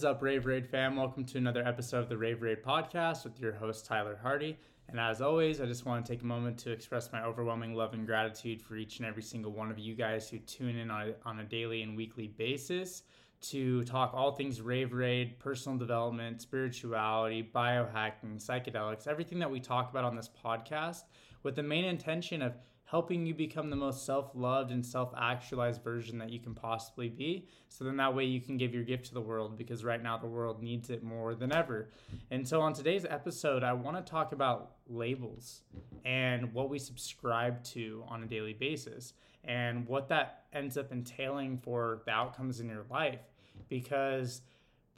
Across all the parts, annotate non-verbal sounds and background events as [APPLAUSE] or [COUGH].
What's up, Raveraide fam? Welcome to another episode of the Raveraide podcast with your host, Tyler Hardy. And as always, I just want to take a moment to express my overwhelming love and gratitude for each and every single one of you guys who tune in on on a daily and weekly basis to talk all things Raveraide, personal development, spirituality, biohacking, psychedelics, everything that we talk about on this podcast with the main intention of helping you become the most self loved and self actualized version that you can possibly be. So then that way you can give your gift to the world because right now the world needs it more than ever. And so on today's episode, I want to talk about labels and what we subscribe to on a daily basis and what that ends up entailing for the outcomes in your life. Because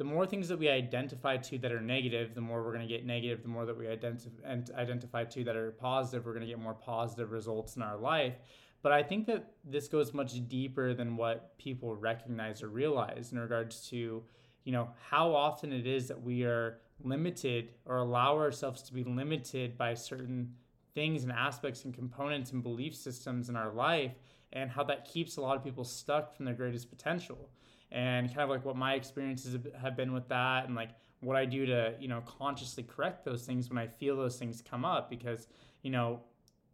the more things that we identify to that are negative, the more we're going to get negative. The more that we identify identify to that are positive, we're going to get more positive results in our life. But I think that this goes much deeper than what people recognize or realize in regards to, you know, how often it is that we are limited or allow ourselves to be limited by certain things and aspects and components and belief systems in our life and how that keeps a lot of people stuck from their greatest potential and kind of like what my experiences have been with that and like what I do to, you know, consciously correct those things when I feel those things come up because, you know,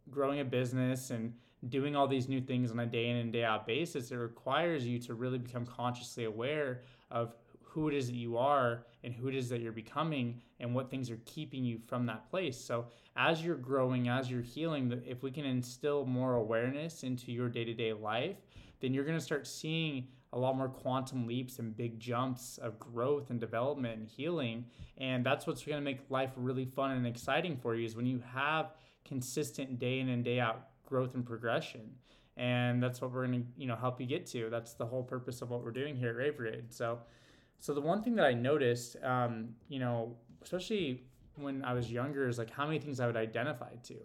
growing a business and doing all these new things on a day in and day out basis, it requires you to really become consciously aware of who it is that you are and who it is that you're becoming and what things are keeping you from that place. So, as you're growing, as you're healing, if we can instill more awareness into your day to day life, then you're going to start seeing a lot more quantum leaps and big jumps of growth and development and healing. And that's what's going to make life really fun and exciting for you is when you have consistent day in and day out growth and progression. And that's what we're going to, you know, help you get to. That's the whole purpose of what we're doing here at Rave So, so the one thing that I noticed, um, you know, especially when I was younger, is like how many things I would identify to.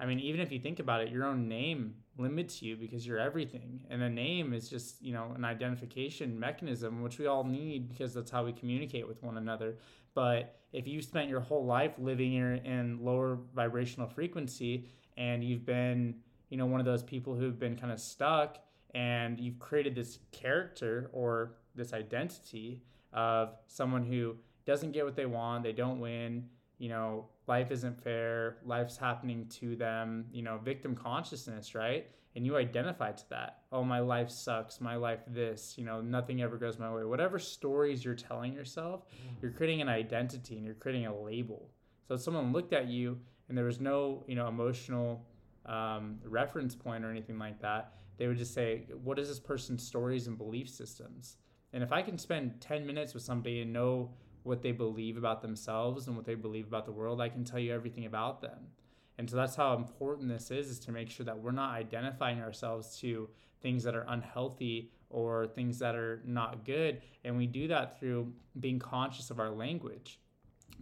I mean, even if you think about it, your own name limits you because you're everything. And a name is just, you know, an identification mechanism, which we all need because that's how we communicate with one another. But if you spent your whole life living in, in lower vibrational frequency and you've been, you know, one of those people who've been kind of stuck and you've created this character or this identity of someone who doesn't get what they want, they don't win, you know, life isn't fair, life's happening to them, you know, victim consciousness, right? And you identify to that. Oh, my life sucks, my life this, you know, nothing ever goes my way. Whatever stories you're telling yourself, mm. you're creating an identity and you're creating a label. So if someone looked at you and there was no, you know, emotional um, reference point or anything like that, they would just say, what is this person's stories and belief systems? And if I can spend 10 minutes with somebody and know what they believe about themselves and what they believe about the world, I can tell you everything about them. And so that's how important this is is to make sure that we're not identifying ourselves to things that are unhealthy or things that are not good and we do that through being conscious of our language.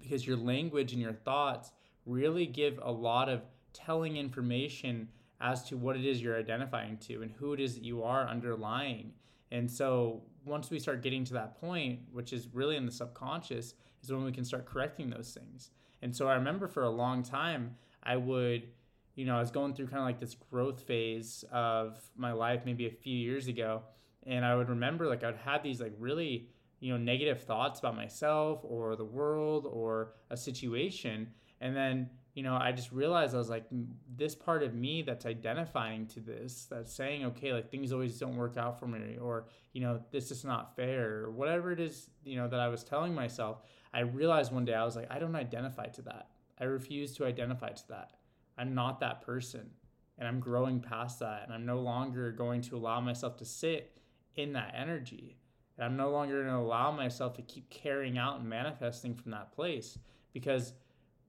Because your language and your thoughts really give a lot of telling information as to what it is you're identifying to and who it is that you are underlying. And so once we start getting to that point, which is really in the subconscious, is when we can start correcting those things. And so I remember for a long time, I would, you know, I was going through kind of like this growth phase of my life maybe a few years ago. And I would remember like I'd have these like really, you know, negative thoughts about myself or the world or a situation. And then you know, I just realized I was like, this part of me that's identifying to this, that's saying, okay, like things always don't work out for me, or, you know, this is not fair, or whatever it is, you know, that I was telling myself. I realized one day I was like, I don't identify to that. I refuse to identify to that. I'm not that person. And I'm growing past that. And I'm no longer going to allow myself to sit in that energy. And I'm no longer going to allow myself to keep carrying out and manifesting from that place because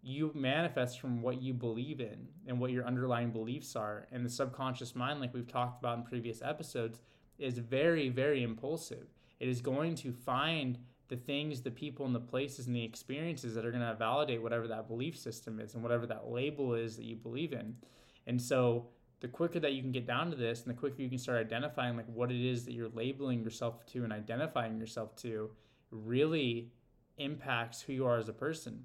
you manifest from what you believe in and what your underlying beliefs are. And the subconscious mind, like we've talked about in previous episodes, is very, very impulsive. It is going to find the things, the people, and the places and the experiences that are going to validate whatever that belief system is and whatever that label is that you believe in. And so, the quicker that you can get down to this and the quicker you can start identifying like what it is that you're labeling yourself to and identifying yourself to really impacts who you are as a person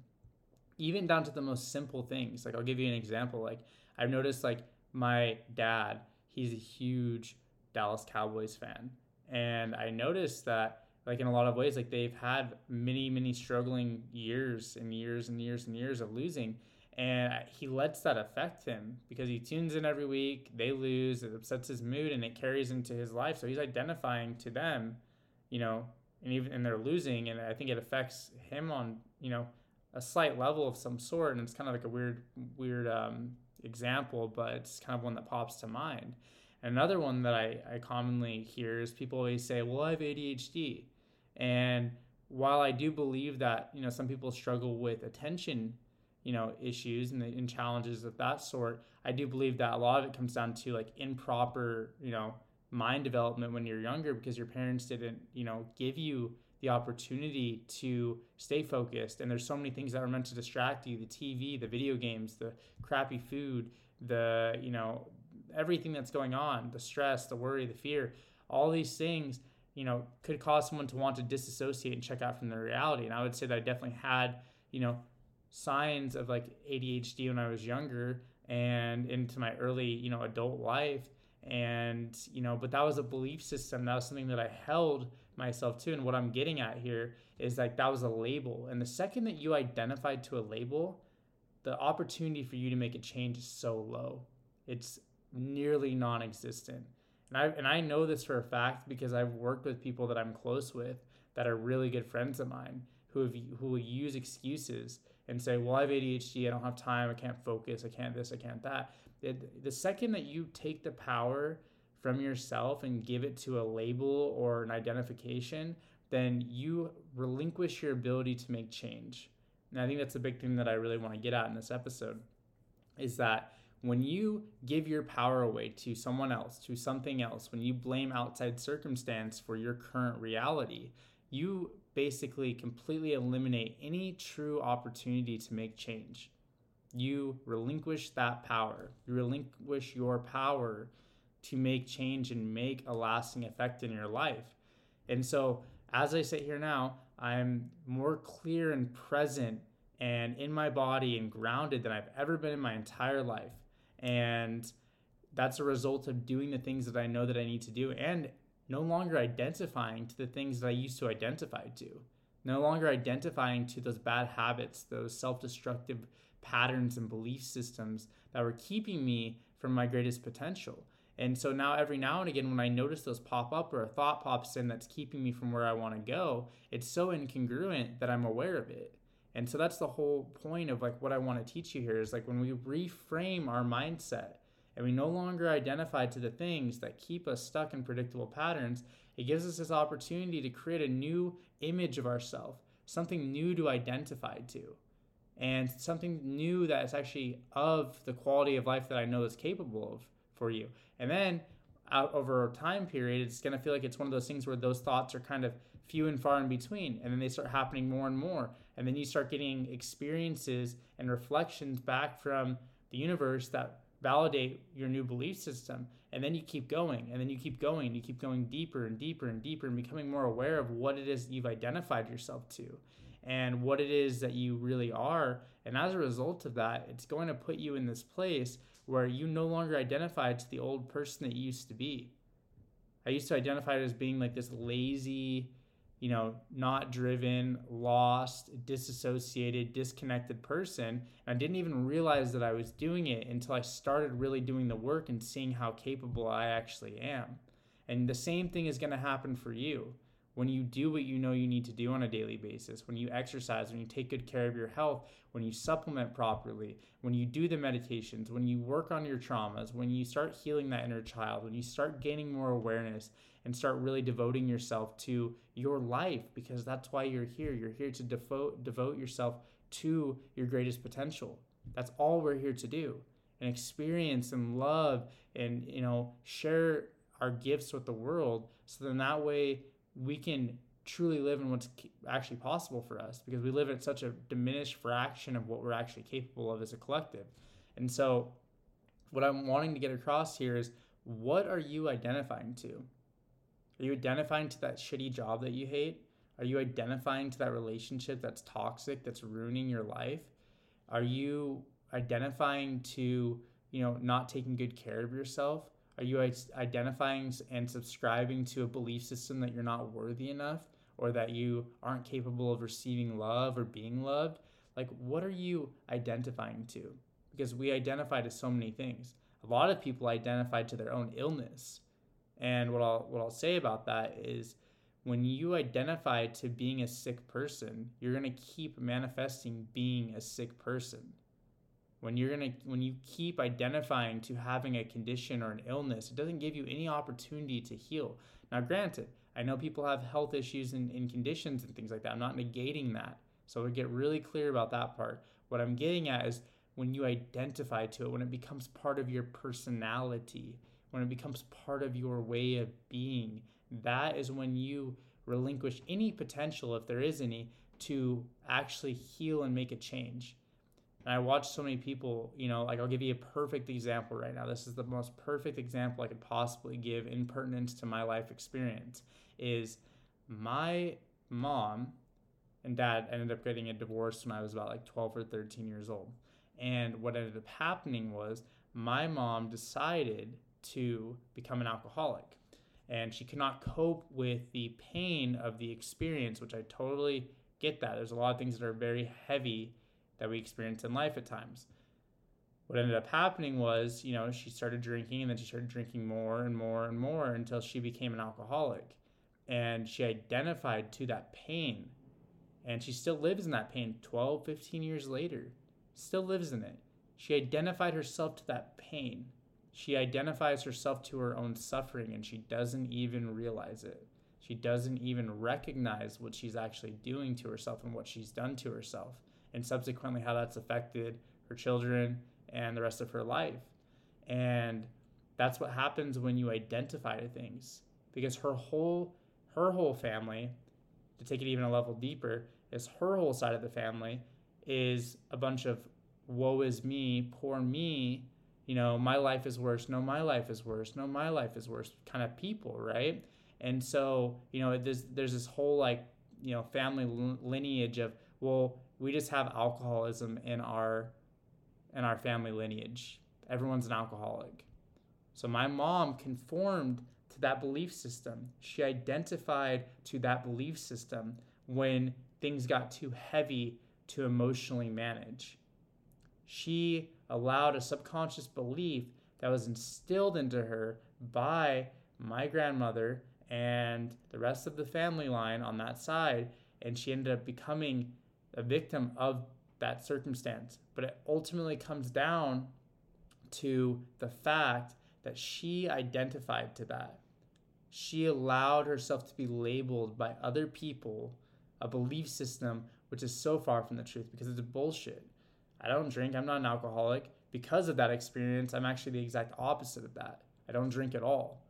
even down to the most simple things. Like I'll give you an example. Like I've noticed like my dad, he's a huge Dallas Cowboys fan. And I noticed that like in a lot of ways like they've had many many struggling years and years and years and years of losing and he lets that affect him because he tunes in every week they lose it upsets his mood and it carries into his life so he's identifying to them you know and even and they're losing and i think it affects him on you know a slight level of some sort and it's kind of like a weird weird um, example but it's kind of one that pops to mind. Another one that I, I commonly hear is people always say well i have adhd and while i do believe that you know some people struggle with attention you know issues and, and challenges of that sort i do believe that a lot of it comes down to like improper you know mind development when you're younger because your parents didn't you know give you the opportunity to stay focused. And there's so many things that are meant to distract you the tv the video games the crappy food the you know everything that's going on the stress the worry the fear. All these things you know could cause someone to want to disassociate and check out from the reality. And i would say that i definitely had you know signs of like adhd when i was younger and into my early you know adult life. And you know but that was a belief system. That was something that i held myself too. and what i'm getting at here is like that was a label. And the second that you identified to a label the opportunity for you to make a change is so low. It's nearly non-existent. And i and i know this for a fact because i've worked with people that i'm close with that are really good friends of mine who have who will use excuses and say well i have adhd i don't have time i can't focus i can't this i can't that. It, the second that you take the power from yourself and give it to a label or an identification, then you relinquish your ability to make change. And I think that's a big thing that I really want to get at in this episode is that when you give your power away to someone else, to something else, when you blame outside circumstance for your current reality, you basically completely eliminate any true opportunity to make change you relinquish that power. You relinquish your power to make change and make a lasting effect in your life. And so, as I sit here now, I'm more clear and present and in my body and grounded than I've ever been in my entire life. And that's a result of doing the things that I know that I need to do and no longer identifying to the things that I used to identify to. No longer identifying to those bad habits, those self destructive patterns and belief systems that were keeping me from my greatest potential. And so now, every now and again, when I notice those pop up or a thought pops in that's keeping me from where I want to go, it's so incongruent that I'm aware of it. And so that's the whole point of like what I want to teach you here is like when we reframe our mindset and we no longer identify to the things that keep us stuck in predictable patterns, it gives us this opportunity to create a new image of ourselves, something new to identify to and something new that is actually of the quality of life that I know is capable of for you. And then out over a time period, it's going to feel like it's one of those things where those thoughts are kind of few and far in between, and then they start happening more and more. And then you start getting experiences and reflections back from the universe that validate your new belief system. And then you keep going, and then you keep going, you keep going deeper and deeper and deeper, and becoming more aware of what it is you've identified yourself to and what it is that you really are. And as a result of that, it's going to put you in this place where you no longer identify to the old person that you used to be. I used to identify as being like this lazy, you know, not driven, lost, disassociated, disconnected person. And I didn't even realize that I was doing it until I started really doing the work and seeing how capable I actually am. And the same thing is going to happen for you when you do what you know you need to do on a daily basis, when you exercise, when you take good care of your health, when you supplement properly, when you do the meditations, when you work on your traumas, when you start healing that inner child, when you start gaining more awareness and start really devoting yourself to your life because that's why you're here. You're here to devote devote yourself to your greatest potential. That's all we're here to do. And experience and love and you know share our gifts with the world so then that way we can truly live in what's actually possible for us because we live at such a diminished fraction of what we're actually capable of as a collective. And so, what I'm wanting to get across here is what are you identifying to? Are you identifying to that shitty job that you hate? Are you identifying to that relationship that's toxic, that's ruining your life? Are you identifying to, you know, not taking good care of yourself? Are you identifying and subscribing to a belief system that you're not worthy enough or that you aren't capable of receiving love or being loved, like what are you identifying to? Because we identify to so many things. A lot of people identify to their own illness. And what I'll what I'll say about that is when you identify to being a sick person, you're going to keep manifesting being a sick person. When you're going to when you keep identifying to having a condition or an illness, it doesn't give you any opportunity to heal. Now granted, I know people have health issues and, and conditions and things like that. I'm not negating that. So we get really clear about that part. What I'm getting at is when you identify to it, when it becomes part of your personality, when it becomes part of your way of being, that is when you relinquish any potential, if there is any, to actually heal and make a change. And I watch so many people, you know, like I'll give you a perfect example right now. This is the most perfect example I could possibly give in pertinence to my life experience is my mom and dad ended up getting a divorce when I was about like 12 or 13 years old. And what ended up happening was my mom decided to become an alcoholic and she cannot cope with the pain of the experience, which I totally get that. There's a lot of things that are very heavy that we experience in life at times. What ended up happening was, you know, she started drinking and then she started drinking more and more and more until she became an alcoholic. And she identified to that pain. And she still lives in that pain 12, 15 years later. Still lives in it. She identified herself to that pain she identifies herself to her own suffering and she doesn't even realize it. She doesn't even recognize what she's actually doing to herself and what she's done to herself, and subsequently how that's affected her children and the rest of her life. And that's what happens when you identify to things because her whole her whole family to take it even a level deeper is her whole side of the family is a bunch of woe is me poor me you know, my life is worse. No, my life is worse. No, my life is worse kind of people, right? And so, you know, there's, there's this whole like, you know, family lineage of, well, we just have alcoholism in our in our family lineage. Everyone's an alcoholic. So my mom conformed to that belief system. She identified to that belief system when things got too heavy to emotionally manage. She allowed a subconscious belief that was instilled into her by my grandmother and the rest of the family line on that side. And she ended up becoming a victim of that circumstance. But it ultimately comes down to the fact that she identified to that. She allowed herself to be labeled by other people a belief system which is so far from the truth because it's bullshit. I don't drink. I'm not an alcoholic. Because of that experience, I'm actually the exact opposite of that. I don't drink at all.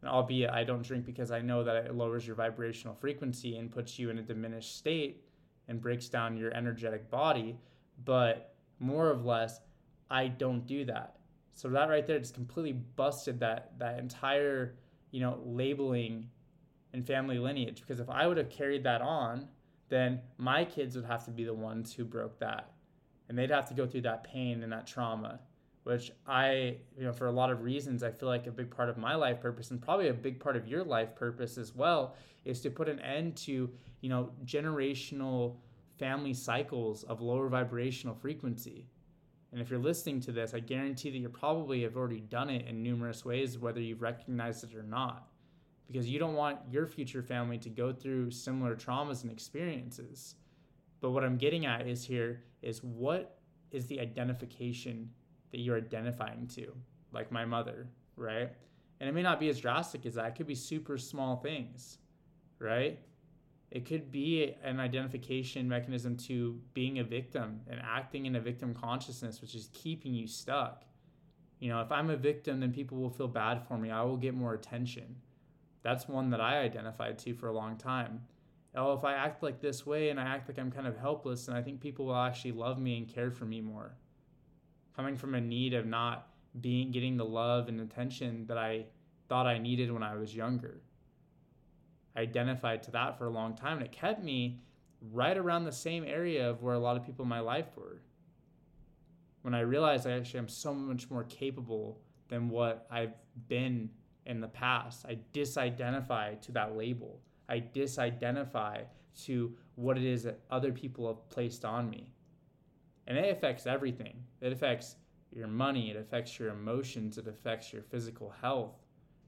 And albeit I don't drink because I know that it lowers your vibrational frequency and puts you in a diminished state and breaks down your energetic body. But more or less, I don't do that. So that right there just completely busted that that entire, you know, labeling and family lineage. Because if I would have carried that on, then my kids would have to be the ones who broke that and they'd have to go through that pain and that trauma which i you know for a lot of reasons i feel like a big part of my life purpose and probably a big part of your life purpose as well is to put an end to you know generational family cycles of lower vibrational frequency. And if you're listening to this i guarantee that you probably have already done it in numerous ways whether you've recognized it or not because you don't want your future family to go through similar traumas and experiences. But what I'm getting at is here is what is the identification that you're identifying to, like my mother, right? And it may not be as drastic as that. It could be super small things, right? It could be an identification mechanism to being a victim and acting in a victim consciousness, which is keeping you stuck. You know, if I'm a victim, then people will feel bad for me. I will get more attention. That's one that I identified to for a long time oh, if I act like this way and I act like I'm kind of helpless, and I think people will actually love me and care for me more. Coming from a need of not being getting the love and attention that I thought I needed when I was younger. I identified to that for a long time, and it kept me right around the same area of where a lot of people in my life were. When I realized I actually am so much more capable than what I've been in the past, I disidentify to that label. I disidentify to what it is that other people have placed on me. And it affects everything. It affects your money, it affects your emotions, it affects your physical health,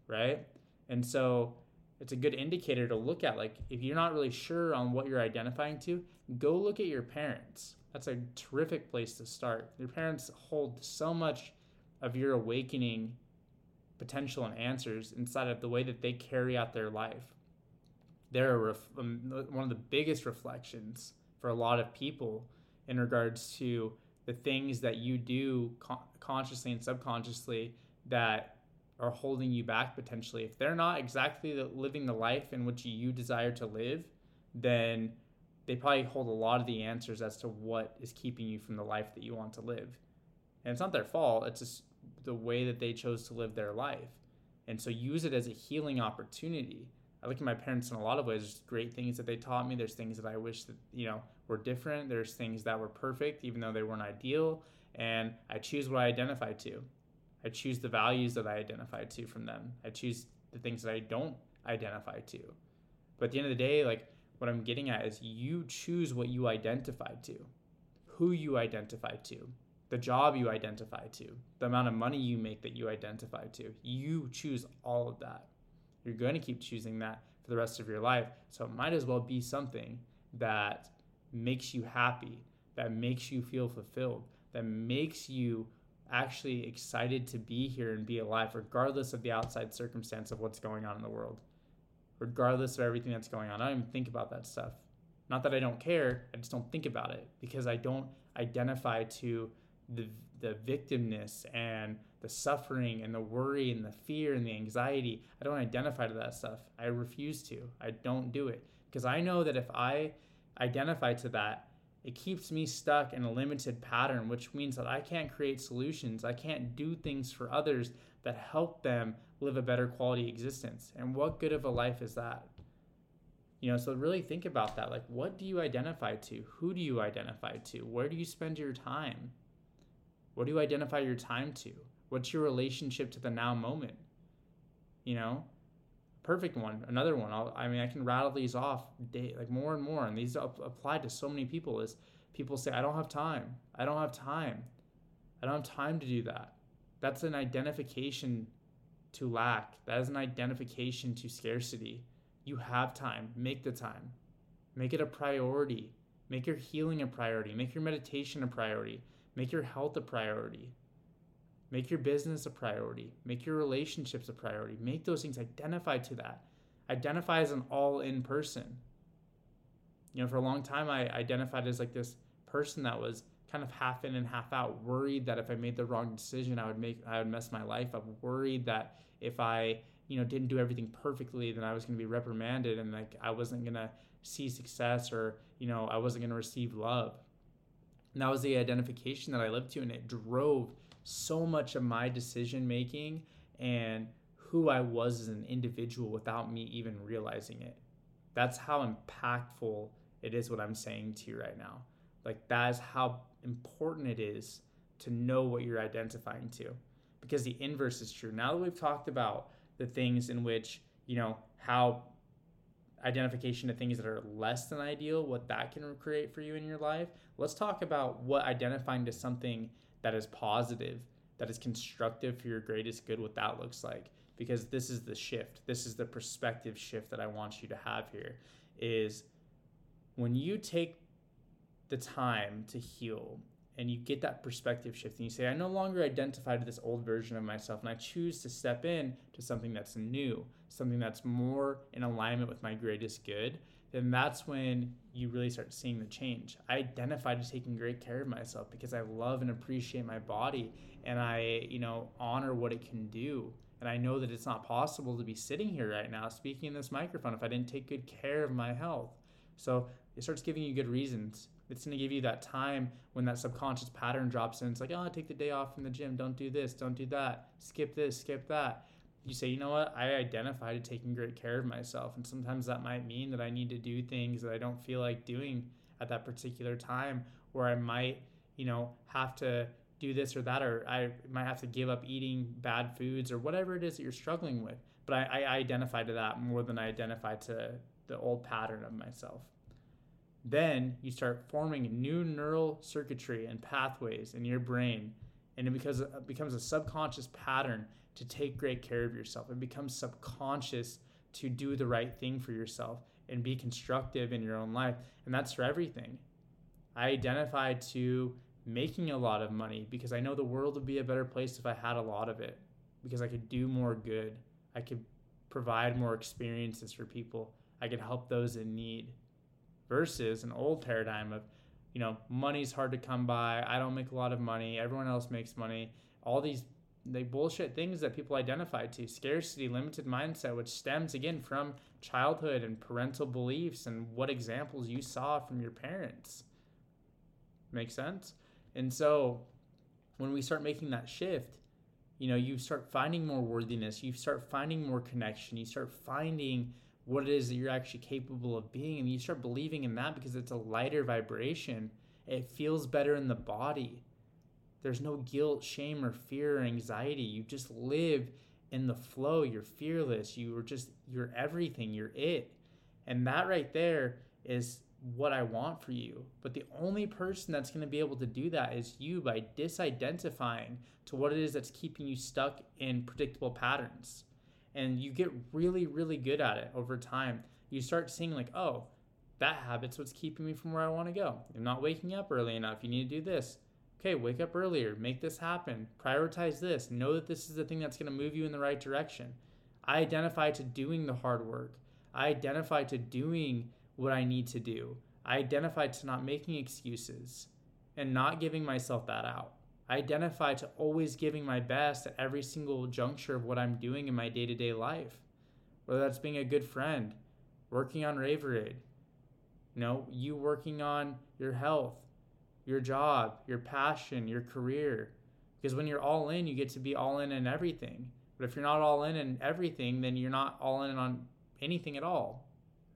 right? And so it's a good indicator to look at. Like, if you're not really sure on what you're identifying to, go look at your parents. That's a terrific place to start. Your parents hold so much of your awakening potential and answers inside of the way that they carry out their life. They're ref- um, one of the biggest reflections for a lot of people in regards to the things that you do con- consciously and subconsciously that are holding you back potentially. If they're not exactly the, living the life in which you desire to live, then they probably hold a lot of the answers as to what is keeping you from the life that you want to live. And it's not their fault, it's just the way that they chose to live their life. And so use it as a healing opportunity. I look at my parents in a lot of ways. There's great things that they taught me. There's things that I wish that, you know, were different. There's things that were perfect, even though they weren't ideal. And I choose what I identify to. I choose the values that I identify to from them. I choose the things that I don't identify to. But at the end of the day, like what I'm getting at is you choose what you identify to, who you identify to, the job you identify to, the amount of money you make that you identify to. You choose all of that. You're going to keep choosing that for the rest of your life. So it might as well be something that makes you happy, that makes you feel fulfilled, that makes you actually excited to be here and be alive, regardless of the outside circumstance of what's going on in the world, regardless of everything that's going on. I don't even think about that stuff. Not that I don't care, I just don't think about it because I don't identify to the, the victimness and the suffering and the worry and the fear and the anxiety. I don't identify to that stuff. I refuse to. I don't do it because I know that if I identify to that, it keeps me stuck in a limited pattern, which means that I can't create solutions. I can't do things for others that help them live a better quality existence. And what good of a life is that? You know, so really think about that. Like, what do you identify to? Who do you identify to? Where do you spend your time? What do you identify your time to? What's your relationship to the now moment? You know, perfect one, another one. I'll, i mean, I can rattle these off day, like more and more, and these apply to so many people. Is people say, "I don't have time. I don't have time. I don't have time to do that." That's an identification to lack. That is an identification to scarcity. You have time. Make the time. Make it a priority. Make your healing a priority. Make your meditation a priority. Make your health a priority. Make your business a priority. Make your relationships a priority. Make those things identify to that. Identify as an all in person. You know, for a long time, I identified as like this person that was kind of half in and half out, worried that if I made the wrong decision, I would make, I would mess my life up, worried that if I, you know, didn't do everything perfectly, then I was going to be reprimanded and like I wasn't going to see success or, you know, I wasn't going to receive love. And that was the identification that I lived to, and it drove so much of my decision making and who I was as an individual without me even realizing it. That's how impactful it is what I'm saying to you right now. Like, that is how important it is to know what you're identifying to. Because the inverse is true. Now that we've talked about the things in which, you know, how identification of things that are less than ideal, what that can create for you in your life, let's talk about what identifying to something that is positive, that is constructive for your greatest good, what that looks like. Because this is the shift. This is the perspective shift that I want you to have here is when you take the time to heal and you get that perspective shift and you say, I no longer identify to this old version of myself and I choose to step in to something that's new, something that's more in alignment with my greatest good, then that's when you really start seeing the change. I identified to taking great care of myself because I love and appreciate my body and I, you know, honor what it can do. And I know that it's not possible to be sitting here right now speaking in this microphone if I didn't take good care of my health. So it starts giving you good reasons. It's going to give you that time when that subconscious pattern drops in. It's like, oh, take the day off from the gym. Don't do this. Don't do that. Skip this. Skip that you say, you know what, I identify to taking great care of myself. And sometimes that might mean that I need to do things that I don't feel like doing at that particular time, or I might, you know, have to do this or that, or I might have to give up eating bad foods or whatever it is that you're struggling with. But I, I identify to that more than I identify to the old pattern of myself. Then you start forming new neural circuitry and pathways in your brain, and it becomes, it becomes a subconscious pattern to take great care of yourself. It becomes subconscious to do the right thing for yourself and be constructive in your own life. And that's for everything. I identify to making a lot of money because I know the world would be a better place if I had a lot of it because I could do more good. I could provide more experiences for people. I could help those in need versus an old paradigm of, you know, money's hard to come by. I don't make a lot of money. Everyone else makes money. All these like bullshit things that people identify to. Scarcity limited mindset which stems again from childhood and parental beliefs and what examples you saw from your parents. Make sense? And so when we start making that shift you know you start finding more worthiness you start finding more connection you start finding what it is that you're actually capable of being and you start believing in that because it's a lighter vibration. It feels better in the body there's no guilt, shame, or fear or anxiety. You just live in the flow. You're fearless. You are just, you're everything. You're it. And that right there is what I want for you. But the only person that's going to be able to do that is you by disidentifying to what it is that's keeping you stuck in predictable patterns. And you get really, really good at it over time. You start seeing, like, oh, that habit's what's keeping me from where I want to go. I'm not waking up early enough. You need to do this okay, wake up earlier, make this happen, prioritize this, know that this is the thing that's going to move you in the right direction. I identify to doing the hard work. I identify to doing what I need to do. I identify to not making excuses and not giving myself that out. I identify to always giving my best at every single juncture of what I'm doing in my day to day life, whether that's being a good friend, working on Raveraide, you know, you working on your health, your job, your passion, your career. Because when you're all in, you get to be all in in everything. But if you're not all in in everything, then you're not all in on anything at all.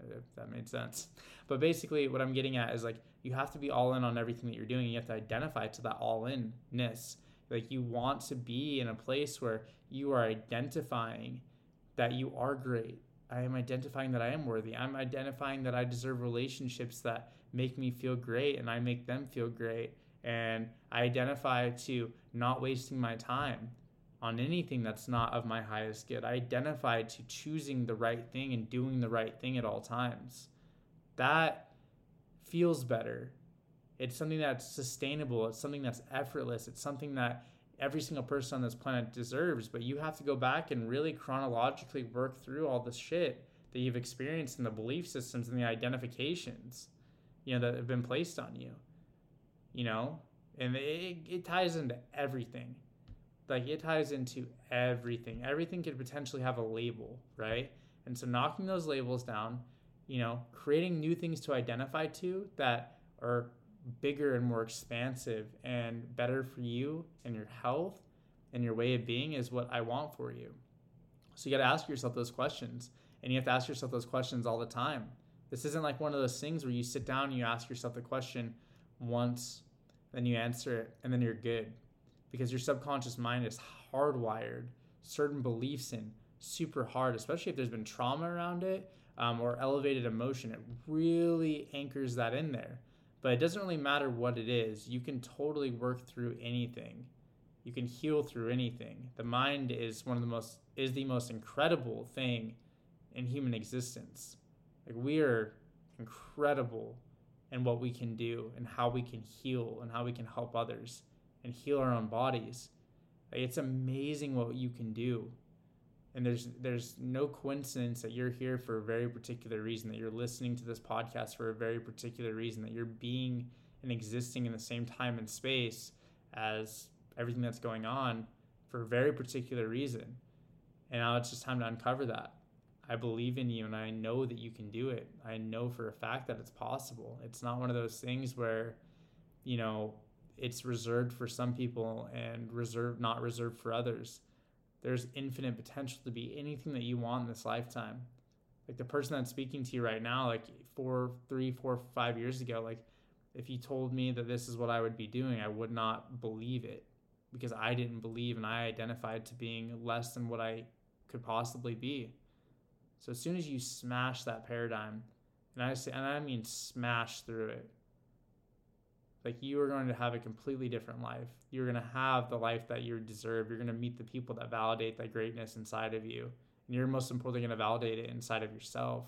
Uh, if that made sense. [LAUGHS] But basically, what I'm getting at is like you have to be all in on everything that you're doing. You have to identify to that all inness. Like you want to be in a place where you are identifying that you are great. I am identifying that I am worthy. I'm identifying that I deserve relationships that make me feel great and I make them feel great. And I identify to not wasting my time on anything that's not of my highest good. I identify to choosing the right thing and doing the right thing at all times. That feels better. It's something that's sustainable. It's something that's effortless. It's something that every single person on this planet deserves. But you have to go back and really chronologically work through all the shit that you've experienced and the belief systems and the identifications you know that have been placed on you you know and it, it ties into everything like it ties into everything everything could potentially have a label right and so knocking those labels down you know creating new things to identify to that are bigger and more expansive and better for you and your health and your way of being is what I want for you. So you got to ask yourself those questions and you have to ask yourself those questions all the time. This isn't like one of those things where you sit down and you ask yourself the question once, then you answer it, and then you're good. Because your subconscious mind is hardwired certain beliefs in super hard, especially if there's been trauma around it um, or elevated emotion. It really anchors that in there. But it doesn't really matter what it is. You can totally work through anything. You can heal through anything. The mind is one of the most is the most incredible thing in human existence. Like we are incredible in what we can do and how we can heal and how we can help others and heal our own bodies. Like it's amazing what you can do. And there's there's no coincidence that you're here for a very particular reason, that you're listening to this podcast for a very particular reason, that you're being and existing in the same time and space as everything that's going on for a very particular reason. And now it's just time to uncover that. I believe in you and I know that you can do it. I know for a fact that it's possible. It's not one of those things where, you know, it's reserved for some people and reserved not reserved for others. There's infinite potential to be anything that you want in this lifetime. Like the person that's speaking to you right now, like four, three, four, five years ago, like if you told me that this is what I would be doing, I would not believe it because I didn't believe and I identified to being less than what I could possibly be. So as soon as you smash that paradigm, and I say, and I mean smash through it, like you are going to have a completely different life. You're going to have the life that you deserve. You're going to meet the people that validate that greatness inside of you. And you're most importantly going to validate it inside of yourself.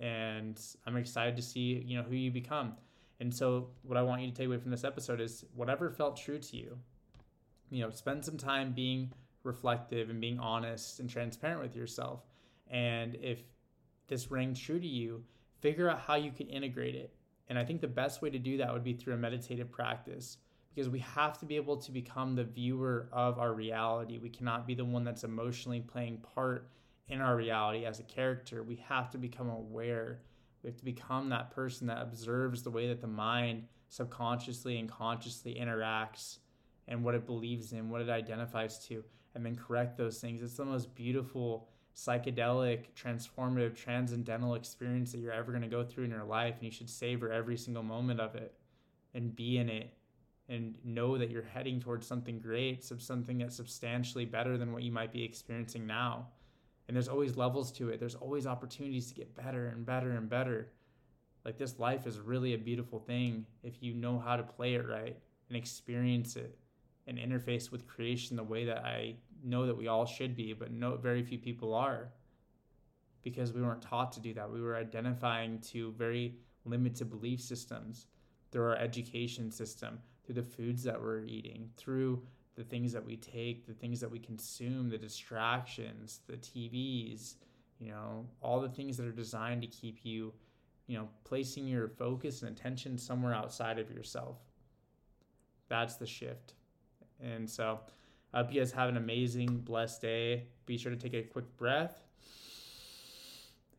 And I'm excited to see, you know, who you become. And so what I want you to take away from this episode is whatever felt true to you, you know, spend some time being reflective and being honest and transparent with yourself. And if this rang true to you, figure out how you can integrate it and I think the best way to do that would be through a meditative practice because we have to be able to become the viewer of our reality. We cannot be the one that's emotionally playing part in our reality as a character. We have to become aware. We have to become that person that observes the way that the mind subconsciously and consciously interacts and what it believes in, what it identifies to, and then correct those things. It's the most beautiful psychedelic, transformative, transcendental experience that you're ever going to go through in your life. And you should savor every single moment of it and be in it and know that you're heading towards something great, something that's substantially better than what you might be experiencing now. And there's always levels to it, there's always opportunities to get better and better and better. Like this life is really a beautiful thing if you know how to play it right and experience it and interface with creation the way that I know that we all should be, but no, very few people are because we weren't taught to do that. We were identifying to very limited belief systems through our education system, through the foods that we're eating, through the things that we take, the things that we consume, the distractions, the TVs, you know, all the things that are designed to keep you, you know, placing your focus and attention somewhere outside of yourself. That's the shift. And so, I hope you guys have an amazing, blessed day. Be sure to take a quick breath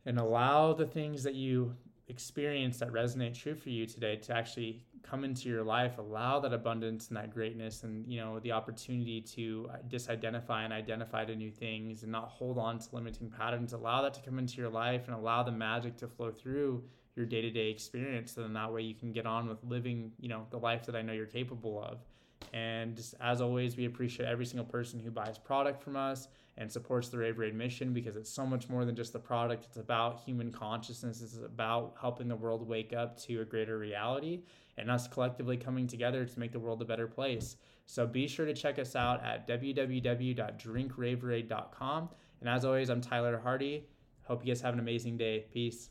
and allow the things that you experience that resonate true for you today to actually come into your life. Allow that abundance and that greatness and you know the opportunity to uh, disidentify and identify the new things and not hold on to limiting patterns. Allow that to come into your life and allow the magic to flow through your day-to-day experience so then that way you can get on with living you know the life that i know you're capable of and as always, we appreciate every single person who buys product from us and supports the Raveraide mission because it's so much more than just the product. It's about human consciousness. It's about helping the world wake up to a greater reality and us collectively coming together to make the world a better place. So be sure to check us out at www.drinkraveraide.com. And as always, I'm Tyler Hardy. Hope you guys have an amazing day. Peace.